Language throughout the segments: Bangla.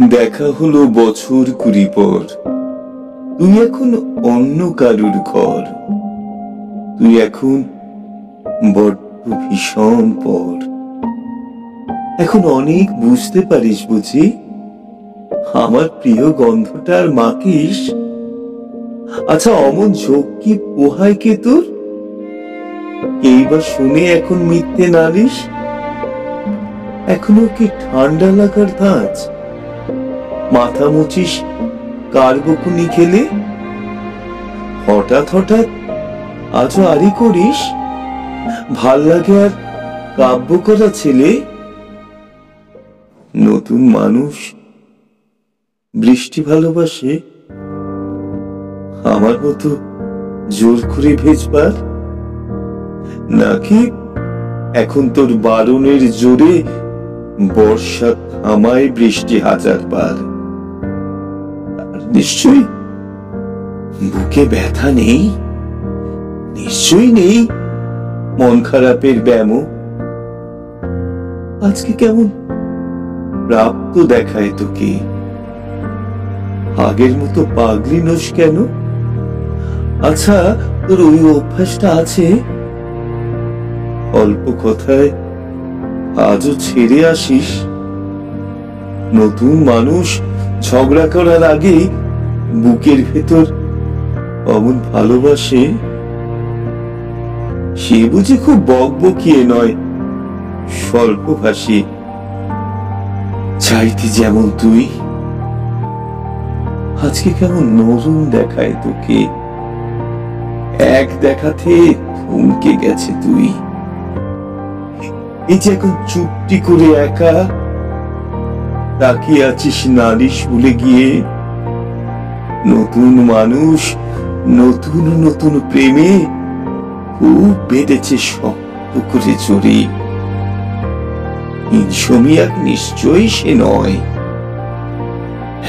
দেখা হলো বছর কুড়ি পর। তুই এখন অন্য কারুর ঘর। তুই এখন বড্ড ভীষণ পর। এখন অনেক বুঝতে পারিস বুঝি? আমার প্রিয় গন্ধটা আর মাকিস। আচ্ছা অমন ঝোঁক কি পোহায় কে তোর? এইবার শুনে এখন মিথ্যে নালিস এখনও কি ঠান্ডা লাগার ধাঁচ? মাথা মুচিস কার বকুনি খেলে? হঠাৎ হঠাৎ আজও আরি করিস? ভালো লাগে আর কাব্য করা ছেলে? নতুন মানুষ, বৃষ্টি ভালোবাসে? আমার মতো জোর করে ভেজবার? নাকি এখন তোর বারণের জোরে বর্ষা থামায় বৃষ্টি হাজার বার? নিশ্চয়ই। বুকে ব্যথা নেই? নিশ্চয়ই নেই। মন খারাপের ব্যামো। আজকে কেমন? প্রাপ্ত দেখায় তোকে। আগের মতো পাগলি নোস কেন? আচ্ছা তোর ওই অভ্যাসটা আছে? অল্প কথায় আজও ছেড়ে আসিস? নতুন মানুষ ঝগড়া করার আগে বুকের ভেতর অমন ভালোবাসে, সে বুঝি খুব বকবকিয়ে নয় স্বল্পভাষী চাইতে যেমন তুই, আজকে কেমন নরম দেখায় তোকে। এক দেখাতে থমকে গেছে তুই। এই যে এখন চুপটি করে একা, তাকিয়ে আছিস নারী শুলে গিয়ে নতুন মানুষ, নতুন নতুন প্রেমে খুব বেঁধেছে শক্ত করে জড়ি ইনসমিয়াক নিশ্চয়ই সে নয়।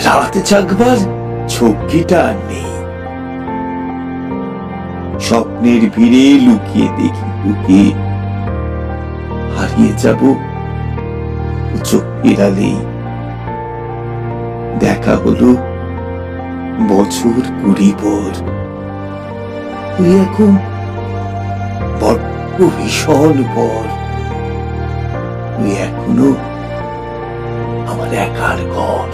রাত জাগবার ঝক্কিটা নেই। স্বপ্নের ভিড়ে লুকিয়ে দেখি তোকে হারিয়ে যাব চোখ ফেরালেই দেখা হলো বছর কুড়ি পর তুই এখন বড্ড ভীষণ পর তুই এখনও আমার একার ঘর।